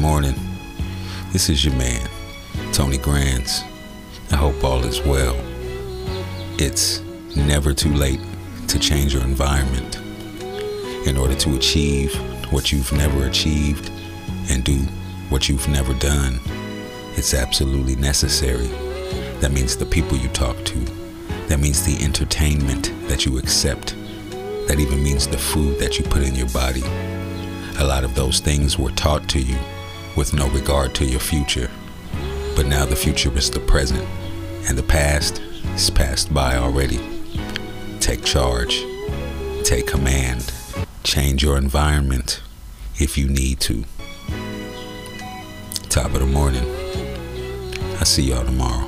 morning. This is your man, Tony Grands. I hope all is well. It's never too late to change your environment in order to achieve what you've never achieved and do what you've never done. It's absolutely necessary. That means the people you talk to. That means the entertainment that you accept. That even means the food that you put in your body. A lot of those things were taught to you with no regard to your future. But now the future is the present, and the past is passed by already. Take charge, take command, change your environment if you need to. Top of the morning. I'll see y'all tomorrow.